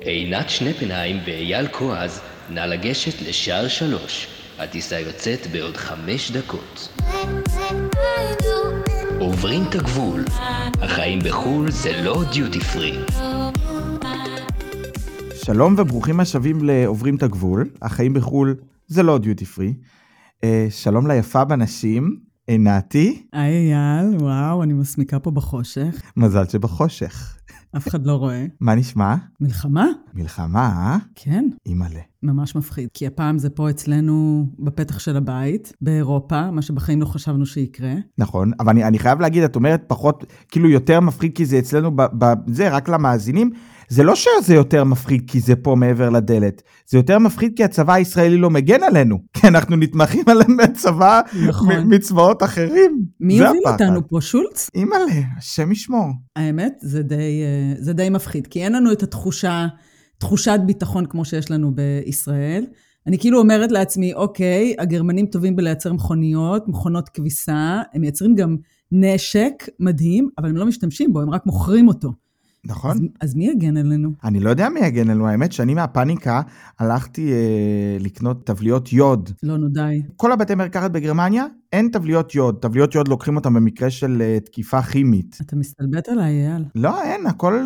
עינת שנפנהיים ואייל כועז, נא לגשת לשער שלוש. הטיסה יוצאת בעוד חמש דקות. עוברים את הגבול. החיים בחו"ל זה לא דיוטי פרי. שלום וברוכים השבים לעוברים את הגבול, החיים בחו"ל זה לא דיוטי פרי. אה, שלום ליפה בנשים, עינתי, היי אייל, וואו, אני מסמיקה פה בחושך. מזל שבחושך. אף אחד לא רואה. מה נשמע? מלחמה? מלחמה, אה? כן, אימא'לה. ממש מפחיד. כי הפעם זה פה אצלנו בפתח של הבית, באירופה, מה שבחיים לא חשבנו שיקרה. נכון, אבל אני, אני חייב להגיד, את אומרת פחות, כאילו יותר מפחיד כי זה אצלנו, ב, ב, זה רק למאזינים. זה לא שזה יותר מפחיד כי זה פה מעבר לדלת, זה יותר מפחיד כי הצבא הישראלי לא מגן עלינו, כי אנחנו נתמכים עליהם מהצבא, נכון. מצבאות אחרים. מי הוביל. אותנו פה? שולץ? אימא'לה, השם ישמור. האמת, זה די, אה, זה די מפחיד, כי אין לנו את התחושה, תחושת ביטחון כמו שיש לנו בישראל. אני כאילו אומרת לעצמי, אוקיי, הגרמנים טובים בלייצר מכוניות, מכונות כביסה, הם מייצרים גם נשק מדהים, אבל הם לא משתמשים בו, הם רק מוכרים אותו. נכון? אז, אז מי יגן עלינו? אני לא יודע מי יגן עלינו, האמת שאני מהפאניקה הלכתי אה, לקנות טבליות יוד. לא, נו די. כל הבתי מרקחת בגרמניה אין טבליות יוד, טבליות יוד לוקחים אותם במקרה של אה, תקיפה כימית. אתה מסתלבט עליי, אייל. לא, אין, הכל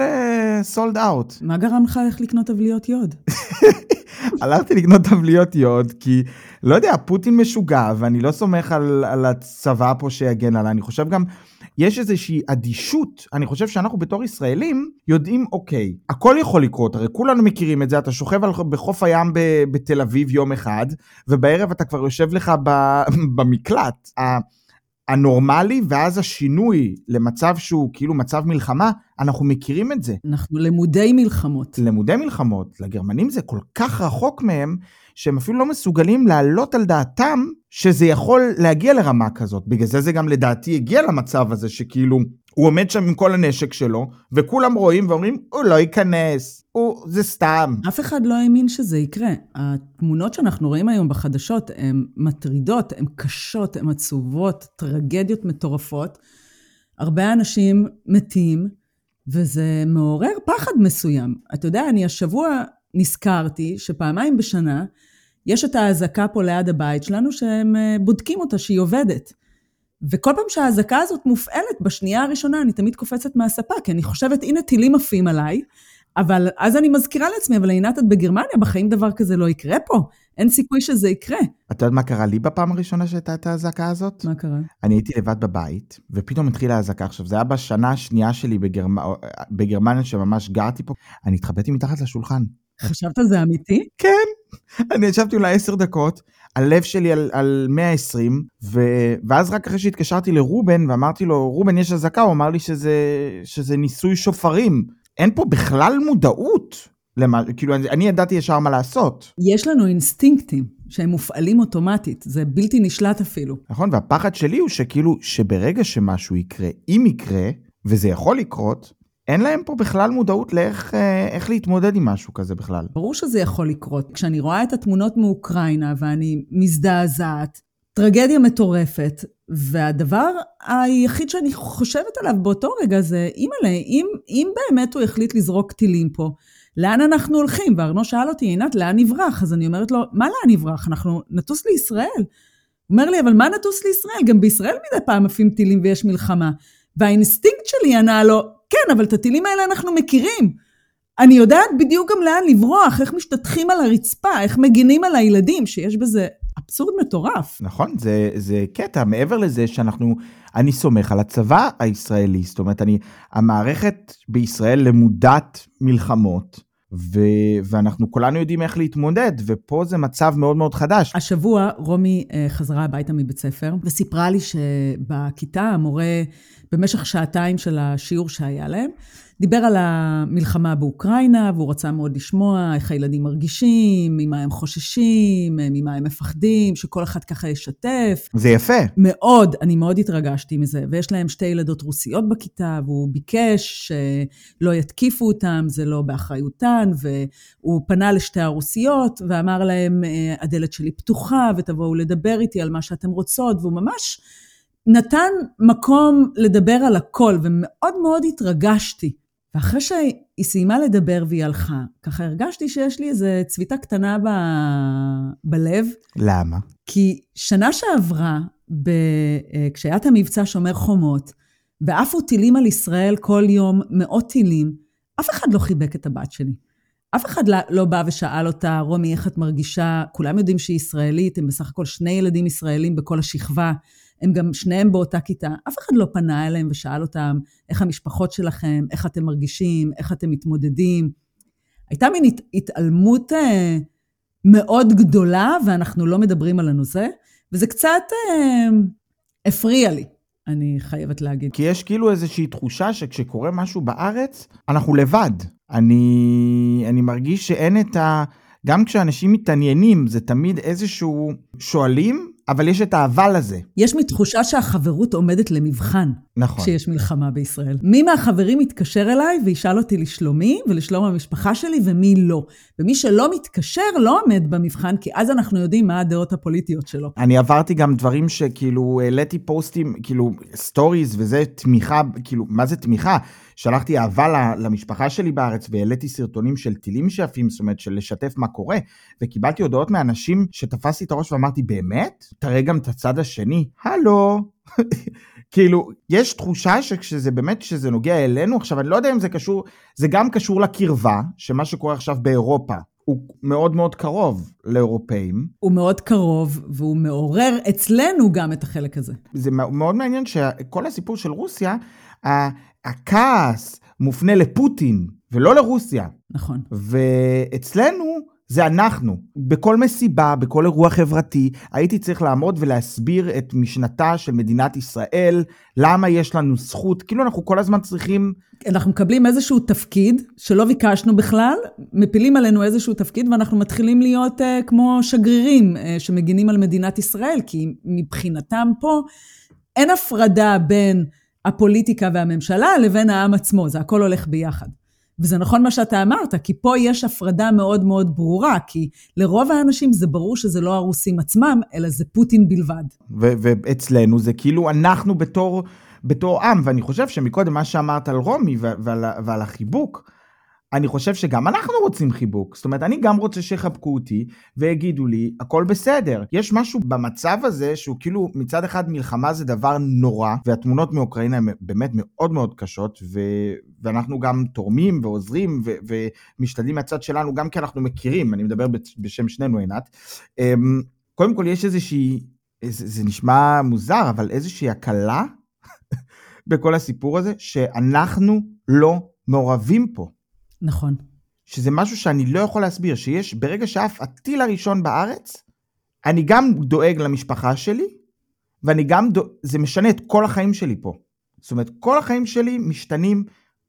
סולד אאוט. מה גרם לך ללכת לקנות תבליות יוד? הלכתי לקנות טבליות יוד, כי, לא יודע, פוטין משוגע, ואני לא סומך על, על הצבא פה שיגן עליי. אני חושב גם, יש איזושהי אדישות, אני חושב שאנחנו בתור ישראלים יודעים, אוקיי, הכל יכול לקרות, הרי כולנו מכירים את זה, אתה שוכב על, בחוף הים ב, בתל אביב יום אחד, ובערב אתה כבר יושב לך ב, במקלט. הנורמלי, ואז השינוי למצב שהוא כאילו מצב מלחמה, אנחנו מכירים את זה. אנחנו למודי מלחמות. למודי מלחמות, לגרמנים זה כל כך רחוק מהם, שהם אפילו לא מסוגלים להעלות על דעתם שזה יכול להגיע לרמה כזאת. בגלל זה זה גם לדעתי הגיע למצב הזה שכאילו הוא עומד שם עם כל הנשק שלו, וכולם רואים ואומרים, הוא לא ייכנס, הוא, זה סתם. אף אחד לא האמין שזה יקרה. התמונות שאנחנו רואים היום בחדשות הן מטרידות, הן קשות, הן עצובות, טרגדיות מטורפות. הרבה אנשים מתים, וזה מעורר פחד מסוים. אתה יודע, אני השבוע נזכרתי שפעמיים בשנה יש את האזעקה פה ליד הבית שלנו, שהם אה, בודקים אותה שהיא עובדת. וכל פעם שהאזעקה הזאת מופעלת, בשנייה הראשונה אני תמיד קופצת מהספה, כי אני חושבת, הנה טילים עפים עליי, אבל אז אני מזכירה לעצמי, אבל עינת, את בגרמניה, בחיים דבר כזה לא יקרה פה. אין סיכוי שזה יקרה. את יודעת מה קרה לי בפעם הראשונה שהייתה את האזעקה הזאת? מה קרה? אני הייתי לבד בבית, ופתאום התחילה האזעקה. עכשיו, זה היה בשנה השנייה שלי בגרמ... בגרמניה, שממש גרתי פה. אני התחבאתי מתחת לשולחן. חשבת זה אמיתי? כן. אני ישבתי אולי עשר דקות, הלב שלי על, על 120, ו... ואז רק אחרי שהתקשרתי לרובן ואמרתי לו, רובן, יש אזעקה, הוא אמר לי שזה, שזה ניסוי שופרים. אין פה בכלל מודעות. למה, כאילו, אני, אני ידעתי ישר מה לעשות. יש לנו אינסטינקטים שהם מופעלים אוטומטית, זה בלתי נשלט אפילו. נכון? והפחד שלי הוא שכאילו, שברגע שמשהו יקרה, אם יקרה, וזה יכול לקרות, אין להם פה בכלל מודעות לאיך אה, איך להתמודד עם משהו כזה בכלל. ברור שזה יכול לקרות. כשאני רואה את התמונות מאוקראינה ואני מזדעזעת, טרגדיה מטורפת, והדבר היחיד שאני חושבת עליו באותו רגע זה, אימא'לה, אם, אם באמת הוא החליט לזרוק טילים פה, לאן אנחנו הולכים? וארנו שאל אותי, עינת, לאן נברח? אז אני אומרת לו, מה לאן נברח? אנחנו נטוס לישראל. הוא אומר לי, אבל מה נטוס לישראל? גם בישראל מדי פעם עפים טילים ויש מלחמה. והאינסטינקט שלי ענה לו, כן, אבל את הטילים האלה אנחנו מכירים. אני יודעת בדיוק גם לאן לברוח, איך משתטחים על הרצפה, איך מגינים על הילדים, שיש בזה אבסורד מטורף. נכון, זה, זה קטע. מעבר לזה שאנחנו, אני סומך על הצבא הישראלי. זאת אומרת, אני, המערכת בישראל למודת מלחמות, ו, ואנחנו כולנו יודעים איך להתמודד, ופה זה מצב מאוד מאוד חדש. השבוע רומי אה, חזרה הביתה מבית ספר וסיפרה לי שבכיתה המורה, במשך שעתיים של השיעור שהיה להם, דיבר על המלחמה באוקראינה, והוא רצה מאוד לשמוע איך הילדים מרגישים, ממה הם חוששים, ממה הם מפחדים, שכל אחד ככה ישתף. זה יפה. מאוד, אני מאוד התרגשתי מזה. ויש להם שתי ילדות רוסיות בכיתה, והוא ביקש שלא יתקיפו אותם, זה לא באחריותן, והוא פנה לשתי הרוסיות ואמר להם, הדלת שלי פתוחה, ותבואו לדבר איתי על מה שאתם רוצות, והוא ממש נתן מקום לדבר על הכל, ומאוד מאוד התרגשתי. ואחרי שהיא סיימה לדבר והיא הלכה, ככה הרגשתי שיש לי איזו צביטה קטנה ב... בלב. למה? כי שנה שעברה, ב... אה, כשהיה את המבצע שומר חומות, ועפו טילים על ישראל כל יום, מאות טילים, אף אחד לא חיבק את הבת שלי. אף אחד לא, לא בא ושאל אותה, רומי, איך את מרגישה? כולם יודעים שהיא ישראלית, הם בסך הכל שני ילדים ישראלים בכל השכבה. הם גם שניהם באותה כיתה, אף אחד לא פנה אליהם ושאל אותם, איך המשפחות שלכם, איך אתם מרגישים, איך אתם מתמודדים. הייתה מין הת, התעלמות אה, מאוד גדולה, ואנחנו לא מדברים על הנושא, וזה קצת אה, הפריע לי, אני חייבת להגיד. כי יש כאילו איזושהי תחושה שכשקורה משהו בארץ, אנחנו לבד. אני, אני מרגיש שאין את ה... גם כשאנשים מתעניינים, זה תמיד איזשהו... שואלים, אבל יש את האבל הזה. יש מתחושה שהחברות עומדת למבחן. נכון. כשיש מלחמה בישראל. מי מהחברים מתקשר אליי וישאל אותי לשלומי ולשלום המשפחה שלי, ומי לא. ומי שלא מתקשר לא עומד במבחן, כי אז אנחנו יודעים מה הדעות הפוליטיות שלו. אני עברתי גם דברים שכאילו העליתי פוסטים, כאילו stories וזה תמיכה, כאילו, מה זה תמיכה? שלחתי אהבה למשפחה שלי בארץ והעליתי סרטונים של טילים שעפים, זאת אומרת של לשתף מה קורה, וקיבלתי הודעות מאנשים שתפסתי את הראש ואמרתי, באמת? תראה גם את הצד השני, הלו. כאילו, יש תחושה שכשזה באמת, כשזה נוגע אלינו, עכשיו אני לא יודע אם זה קשור, זה גם קשור לקרבה, שמה שקורה עכשיו באירופה, הוא מאוד מאוד קרוב לאירופאים. הוא מאוד קרוב, והוא מעורר אצלנו גם את החלק הזה. זה מאוד מעניין שכל הסיפור של רוסיה, הכעס מופנה לפוטין ולא לרוסיה. נכון. ואצלנו זה אנחנו. בכל מסיבה, בכל אירוע חברתי, הייתי צריך לעמוד ולהסביר את משנתה של מדינת ישראל, למה יש לנו זכות, כאילו אנחנו כל הזמן צריכים... אנחנו מקבלים איזשהו תפקיד שלא ביקשנו בכלל, מפילים עלינו איזשהו תפקיד ואנחנו מתחילים להיות uh, כמו שגרירים uh, שמגינים על מדינת ישראל, כי מבחינתם פה אין הפרדה בין הפוליטיקה והממשלה לבין העם עצמו, זה הכל הולך ביחד. וזה נכון מה שאתה אמרת, כי פה יש הפרדה מאוד מאוד ברורה, כי לרוב האנשים זה ברור שזה לא הרוסים עצמם, אלא זה פוטין בלבד. ואצלנו זה כאילו אנחנו בתור, בתור עם, ואני חושב שמקודם מה שאמרת על רומי ועל, ועל החיבוק, אני חושב שגם אנחנו רוצים חיבוק. זאת אומרת, אני גם רוצה שיחבקו אותי ויגידו לי, הכל בסדר. יש משהו במצב הזה שהוא כאילו, מצד אחד מלחמה זה דבר נורא, והתמונות מאוקראינה הן באמת מאוד מאוד קשות, ו... ואנחנו גם תורמים ועוזרים ו... ומשתדלים מהצד שלנו, גם כי אנחנו מכירים, אני מדבר בשם שנינו עינת. אמ, קודם כל יש איזושהי, זה, זה נשמע מוזר, אבל איזושהי הקלה בכל הסיפור הזה, שאנחנו לא מעורבים פה. נכון. שזה משהו שאני לא יכול להסביר, שיש ברגע שאף הטיל הראשון בארץ, אני גם דואג למשפחה שלי, ואני גם דואג, זה משנה את כל החיים שלי פה. זאת אומרת, כל החיים שלי משתנים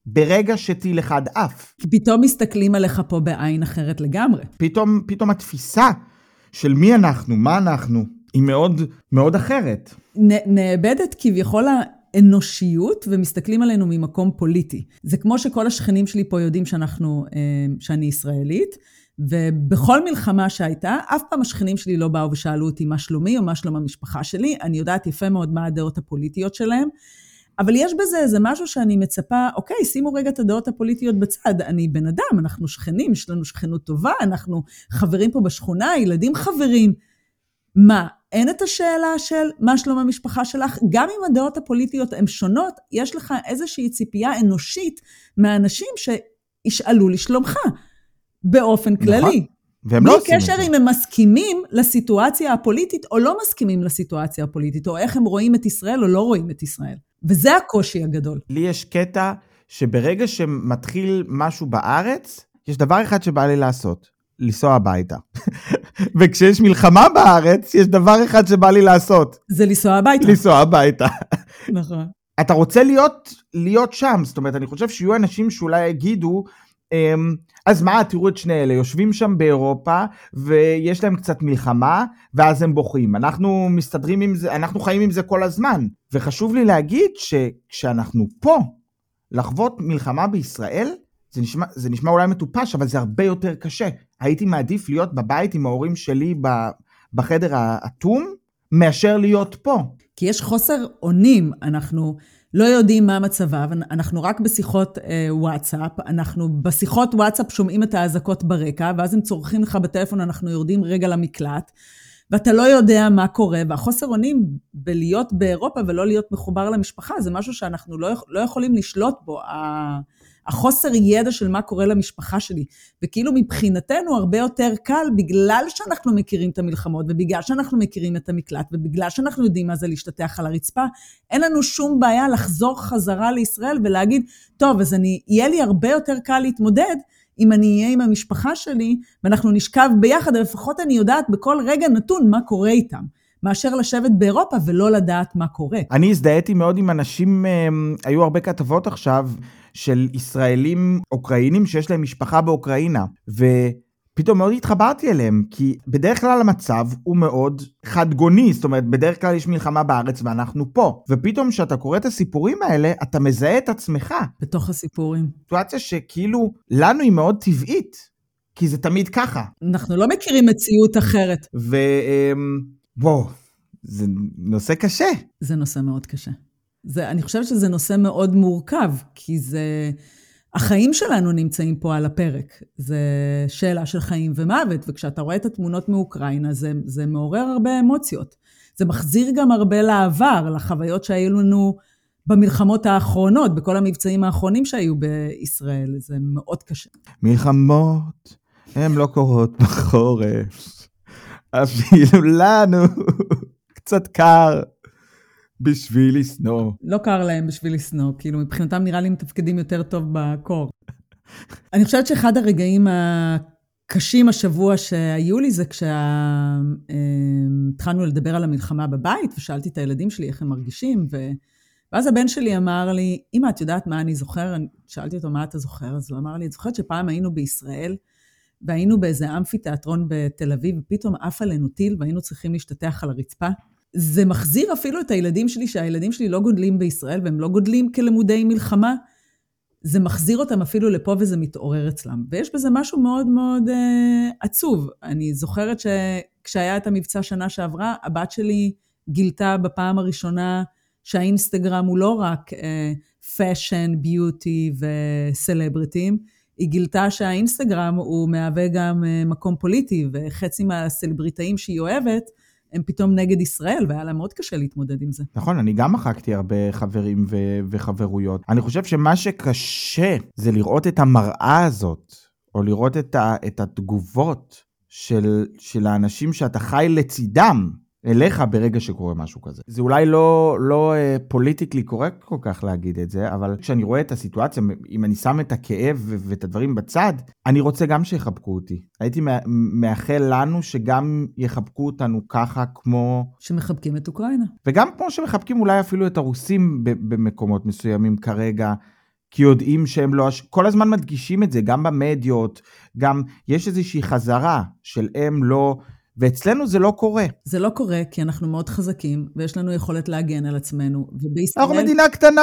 ברגע שטיל אחד עף. פתאום מסתכלים עליך פה בעין אחרת לגמרי. פתאום, פתאום התפיסה של מי אנחנו, מה אנחנו, היא מאוד מאוד אחרת. נאבדת כביכול אנושיות ומסתכלים עלינו ממקום פוליטי. זה כמו שכל השכנים שלי פה יודעים שאנחנו, אה, שאני ישראלית, ובכל מלחמה שהייתה, אף פעם השכנים שלי לא באו ושאלו אותי מה שלומי או מה שלום המשפחה שלי. אני יודעת יפה מאוד מה הדעות הפוליטיות שלהם. אבל יש בזה איזה משהו שאני מצפה, אוקיי, שימו רגע את הדעות הפוליטיות בצד. אני בן אדם, אנחנו שכנים, יש לנו שכנות טובה, אנחנו חברים פה בשכונה, ילדים חברים. מה, אין את השאלה של מה שלום המשפחה שלך? גם אם הדעות הפוליטיות הן שונות, יש לך איזושהי ציפייה אנושית מהאנשים שישאלו לשלומך, באופן כללי. נכון. והם לא עושים את זה. בלי קשר אם הם מסכימים לסיטואציה הפוליטית או לא מסכימים לסיטואציה הפוליטית, או איך הם רואים את ישראל או לא רואים את ישראל. וזה הקושי הגדול. לי יש קטע שברגע שמתחיל משהו בארץ, יש דבר אחד שבא לי לעשות, לנסוע הביתה. וכשיש מלחמה בארץ, יש דבר אחד שבא לי לעשות. זה לנסוע הביתה. לנסוע הביתה. נכון. אתה רוצה להיות, להיות שם, זאת אומרת, אני חושב שיהיו אנשים שאולי יגידו, אמ, אז מה, תראו את שני אלה, יושבים שם באירופה, ויש להם קצת מלחמה, ואז הם בוכים. אנחנו מסתדרים עם זה, אנחנו חיים עם זה כל הזמן. וחשוב לי להגיד שכשאנחנו פה, לחוות מלחמה בישראל, זה נשמע, זה נשמע אולי מטופש, אבל זה הרבה יותר קשה. הייתי מעדיף להיות בבית עם ההורים שלי בחדר האטום, מאשר להיות פה. כי יש חוסר אונים, אנחנו לא יודעים מה מצבה, אנחנו רק בשיחות אה, וואטסאפ, אנחנו בשיחות וואטסאפ שומעים את האזעקות ברקע, ואז הם צורכים לך בטלפון, אנחנו יורדים רגע למקלט, ואתה לא יודע מה קורה, והחוסר אונים בלהיות באירופה ולא להיות מחובר למשפחה, זה משהו שאנחנו לא, לא יכולים לשלוט בו. החוסר ידע של מה קורה למשפחה שלי. וכאילו מבחינתנו הרבה יותר קל, בגלל שאנחנו מכירים את המלחמות, ובגלל שאנחנו מכירים את המקלט, ובגלל שאנחנו יודעים מה זה להשתטח על הרצפה, אין לנו שום בעיה לחזור חזרה לישראל ולהגיד, טוב, אז אני, יהיה לי הרבה יותר קל להתמודד אם אני אהיה עם המשפחה שלי, ואנחנו נשכב ביחד, ולפחות אני יודעת בכל רגע נתון מה קורה איתם. מאשר לשבת באירופה ולא לדעת מה קורה. אני הזדהיתי מאוד עם אנשים, אמ, היו הרבה כתבות עכשיו של ישראלים אוקראינים שיש להם משפחה באוקראינה, ופתאום מאוד התחברתי אליהם, כי בדרך כלל המצב הוא מאוד חדגוני, זאת אומרת, בדרך כלל יש מלחמה בארץ ואנחנו פה, ופתאום כשאתה קורא את הסיפורים האלה, אתה מזהה את עצמך. בתוך הסיפורים. סיטואציה שכאילו, לנו היא מאוד טבעית. כי זה תמיד ככה. אנחנו לא מכירים מציאות אחרת. ובואו, זה נושא קשה. זה נושא מאוד קשה. זה, אני חושבת שזה נושא מאוד מורכב, כי זה... החיים שלנו נמצאים פה על הפרק. זה שאלה של חיים ומוות, וכשאתה רואה את התמונות מאוקראינה, זה, זה מעורר הרבה אמוציות. זה מחזיר גם הרבה לעבר, לחוויות שהיו לנו במלחמות האחרונות, בכל המבצעים האחרונים שהיו בישראל. זה מאוד קשה. מלחמות, הן לא קורות בחורף. אפילו לנו קצת קר. בשביל לשנוא. לא קר להם בשביל לשנוא, כאילו מבחינתם נראה לי מתפקדים יותר טוב בקור. אני חושבת שאחד הרגעים הקשים השבוע שהיו לי זה כשהתחלנו לדבר על המלחמה בבית, ושאלתי את הילדים שלי איך הם מרגישים, ו... ואז הבן שלי אמר לי, אמא, את יודעת מה אני זוכר? שאלתי אותו, מה אתה זוכר? אז הוא אמר לי, את זוכרת שפעם היינו בישראל, והיינו באיזה אמפי תיאטרון בתל אביב, ופתאום עף עלינו טיל והיינו צריכים להשתטח על הרצפה? זה מחזיר אפילו את הילדים שלי, שהילדים שלי לא גודלים בישראל והם לא גודלים כלמודי מלחמה, זה מחזיר אותם אפילו לפה וזה מתעורר אצלם. ויש בזה משהו מאוד מאוד אה, עצוב. אני זוכרת שכשהיה את המבצע שנה שעברה, הבת שלי גילתה בפעם הראשונה שהאינסטגרם הוא לא רק fashion, אה, beauty וסלבריטים, היא גילתה שהאינסטגרם הוא מהווה גם אה, מקום פוליטי, וחצי מהסלבריטאים שהיא אוהבת, הם פתאום נגד ישראל, והיה להם מאוד קשה להתמודד עם זה. נכון, אני גם מחקתי הרבה חברים ו- וחברויות. אני חושב שמה שקשה זה לראות את המראה הזאת, או לראות את, ה- את התגובות של, של האנשים שאתה חי לצידם. אליך ברגע שקורה משהו כזה. זה אולי לא, לא פוליטיקלי uh, קורקט כל כך להגיד את זה, אבל כשאני רואה את הסיטואציה, אם אני שם את הכאב ואת הדברים בצד, אני רוצה גם שיחבקו אותי. הייתי מאחל לנו שגם יחבקו אותנו ככה כמו... שמחבקים את אוקראינה. וגם כמו שמחבקים אולי אפילו את הרוסים במקומות מסוימים כרגע. כי יודעים שהם לא... כל הזמן מדגישים את זה, גם במדיות, גם יש איזושהי חזרה של הם לא... ואצלנו זה לא קורה. זה לא קורה כי אנחנו מאוד חזקים, ויש לנו יכולת להגן על עצמנו, ובישראל... אנחנו מדינה קטנה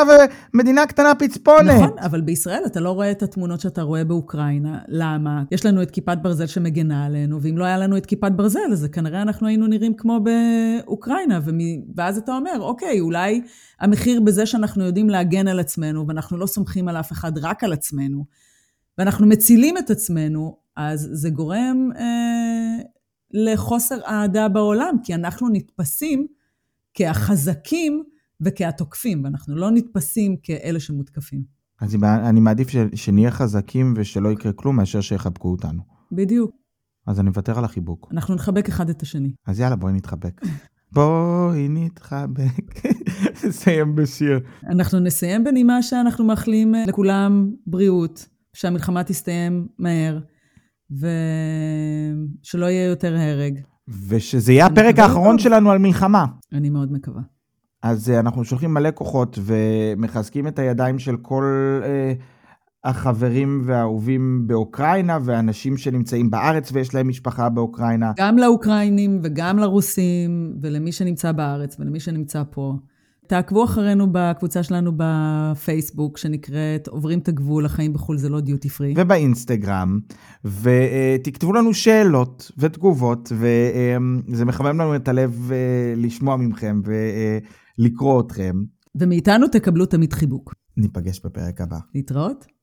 ומדינה קטנה פצפונת. נכון, אבל בישראל אתה לא רואה את התמונות שאתה רואה באוקראינה. למה? יש לנו את כיפת ברזל שמגנה עלינו, ואם לא היה לנו את כיפת ברזל, אז כנראה אנחנו היינו נראים כמו באוקראינה, ומ... ואז אתה אומר, אוקיי, אולי המחיר בזה שאנחנו יודעים להגן על עצמנו, ואנחנו לא סומכים על אף אחד, רק על עצמנו, ואנחנו מצילים את עצמנו, אז זה גורם... אה... לחוסר אהדה בעולם, כי אנחנו נתפסים כהחזקים וכהתוקפים, ואנחנו לא נתפסים כאלה שמותקפים. אז אני מעדיף ש, שנהיה חזקים ושלא יקרה כלום מאשר שיחבקו אותנו. בדיוק. אז אני מוותר על החיבוק. אנחנו נחבק אחד את השני. אז יאללה, בואי נתחבק. בואי נתחבק. נסיים בשיר. אנחנו נסיים בנימה שאנחנו מאחלים לכולם בריאות, שהמלחמה תסתיים מהר, ושלא יהיה יותר הרג. ושזה יהיה הפרק האחרון טוב. שלנו על מלחמה. אני מאוד מקווה. אז uh, אנחנו שולחים מלא כוחות ומחזקים את הידיים של כל uh, החברים והאהובים באוקראינה ואנשים שנמצאים בארץ ויש להם משפחה באוקראינה. גם לאוקראינים וגם לרוסים ולמי שנמצא בארץ ולמי שנמצא פה. תעקבו אחרינו בקבוצה שלנו בפייסבוק, שנקראת עוברים את הגבול, החיים בחו"ל זה לא דיוטי פרי. ובאינסטגרם, ותכתבו לנו שאלות ותגובות, וזה מחמם לנו את הלב אה, לשמוע מכם ולקרוא אתכם. ומאיתנו תקבלו תמיד חיבוק. ניפגש בפרק הבא. להתראות.